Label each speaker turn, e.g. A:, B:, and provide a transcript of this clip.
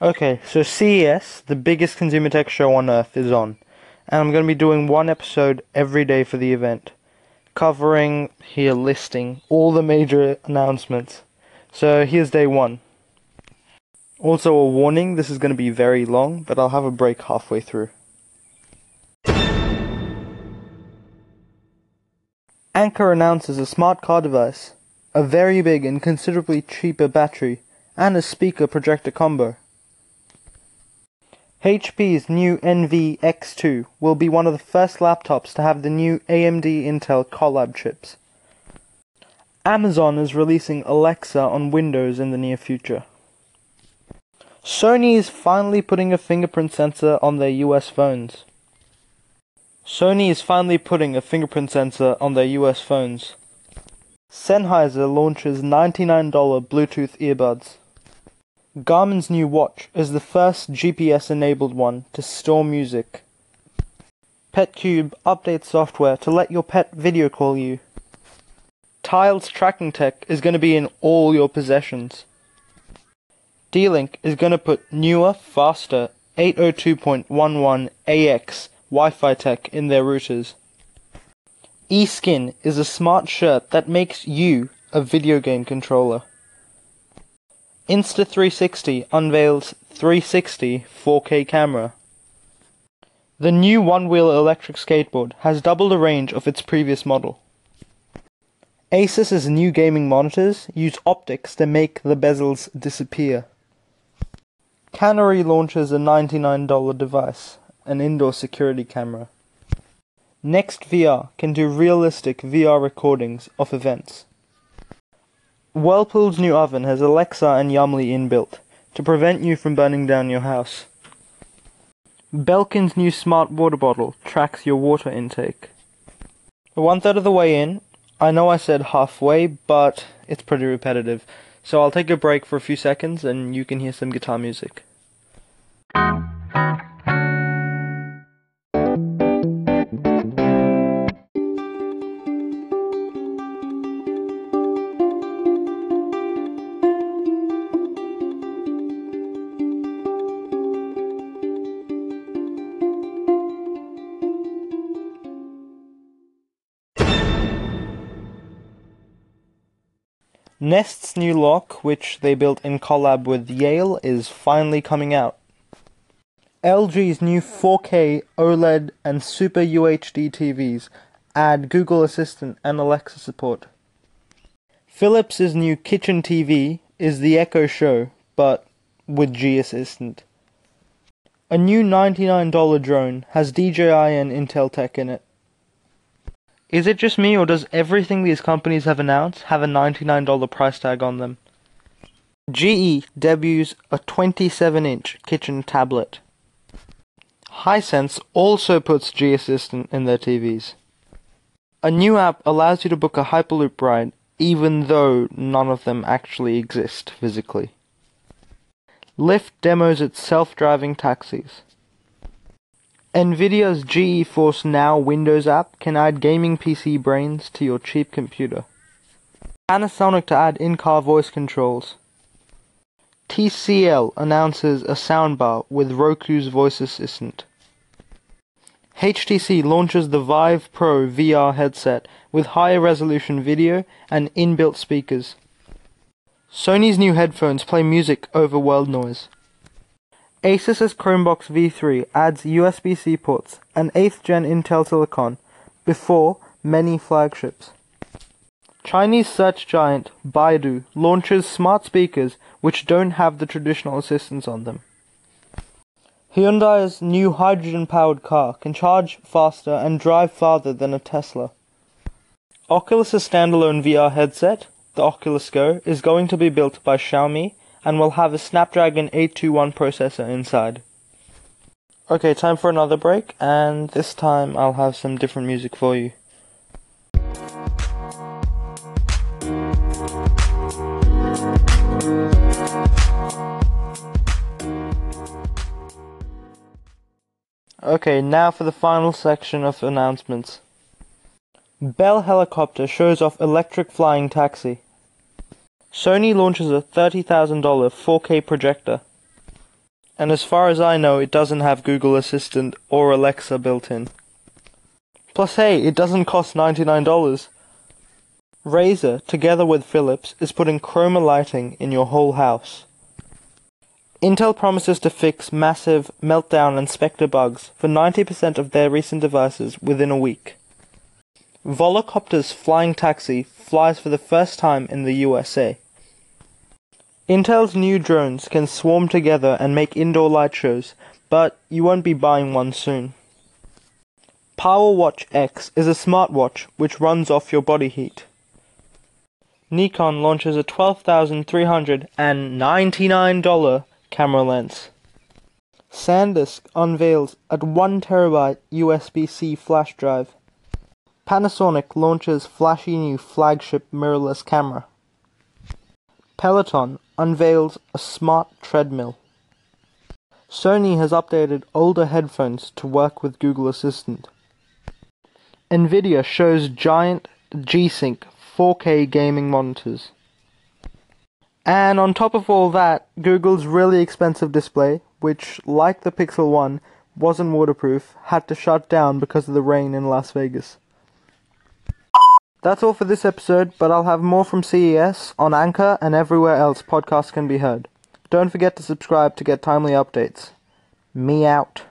A: Okay, so CES, the biggest consumer tech show on earth, is on. And I'm going to be doing one episode every day for the event, covering, here listing, all the major announcements. So here's day one. Also, a warning this is going to be very long, but I'll have a break halfway through. Anker announces a smart car device, a very big and considerably cheaper battery, and a speaker projector combo. HP's new Envy X2 will be one of the first laptops to have the new AMD Intel Collab chips. Amazon is releasing Alexa on Windows in the near future. Sony is finally putting a fingerprint sensor on their US phones. Sony is finally putting a fingerprint sensor on their US phones. Sennheiser launches $99 Bluetooth earbuds. Garmin's new watch is the first GPS enabled one to store music. PetCube updates software to let your pet video call you. Tile's tracking tech is going to be in all your possessions. D-Link is going to put newer, faster 802.11 AX Wi-Fi tech in their routers. eSkin is a smart shirt that makes you a video game controller. Insta360 unveils 360 4K camera. The new one-wheel electric skateboard has double the range of its previous model. Asus's new gaming monitors use optics to make the bezels disappear. Canary launches a $99 device, an indoor security camera. NextVR can do realistic VR recordings of events. Whirlpool's new oven has Alexa and Yummly inbuilt to prevent you from burning down your house. Belkin's new smart water bottle tracks your water intake. One third of the way in, I know I said halfway, but it's pretty repetitive, so I'll take a break for a few seconds and you can hear some guitar music. Nest's new lock, which they built in collab with Yale, is finally coming out. LG's new 4K OLED and Super UHD TVs add Google Assistant and Alexa support. Philips' new kitchen TV is the Echo Show, but with G Assistant. A new $99 drone has DJI and Intel tech in it. Is it just me, or does everything these companies have announced have a $99 price tag on them? GE debuts a 27 inch kitchen tablet. Hisense also puts G Assistant in their TVs. A new app allows you to book a Hyperloop ride, even though none of them actually exist physically. Lyft demos its self driving taxis. NVIDIA's GeForce Now Windows app can add gaming PC brains to your cheap computer. Panasonic to add in-car voice controls. TCL announces a soundbar with Roku's voice assistant. HTC launches the Vive Pro VR headset with higher resolution video and inbuilt speakers. Sony's new headphones play music over world noise. Asus's Chromebox V3 adds USB-C ports and 8th gen Intel Silicon before many flagships. Chinese search giant Baidu launches smart speakers which don't have the traditional assistants on them. Hyundai's new hydrogen-powered car can charge faster and drive farther than a Tesla. Oculus' standalone VR headset, the Oculus Go, is going to be built by Xiaomi and will have a Snapdragon 821 processor inside. Okay, time for another break, and this time I'll have some different music for you. Okay, now for the final section of announcements. Bell Helicopter shows off electric flying taxi. Sony launches a $30,000 4K projector. and as far as I know, it doesn't have Google Assistant or Alexa built in. Plus, hey, it doesn't cost $99. Razer, together with Philips, is putting chroma lighting in your whole house. Intel promises to fix massive meltdown and Spectre bugs for 90% of their recent devices within a week. Volocopter's flying taxi flies for the first time in the USA. Intel's new drones can swarm together and make indoor light shows, but you won't be buying one soon. PowerWatch X is a smartwatch which runs off your body heat. Nikon launches a $12,399 camera lens. SanDisk unveils a 1TB USB-C flash drive. Panasonic launches flashy new flagship mirrorless camera. Peloton unveils a smart treadmill. Sony has updated older headphones to work with Google Assistant. Nvidia shows giant G-Sync 4K gaming monitors. And on top of all that, Google's really expensive display, which, like the Pixel 1, wasn't waterproof, had to shut down because of the rain in Las Vegas. That's all for this episode, but I'll have more from CES on Anchor and everywhere else podcasts can be heard. Don't forget to subscribe to get timely updates. Me out.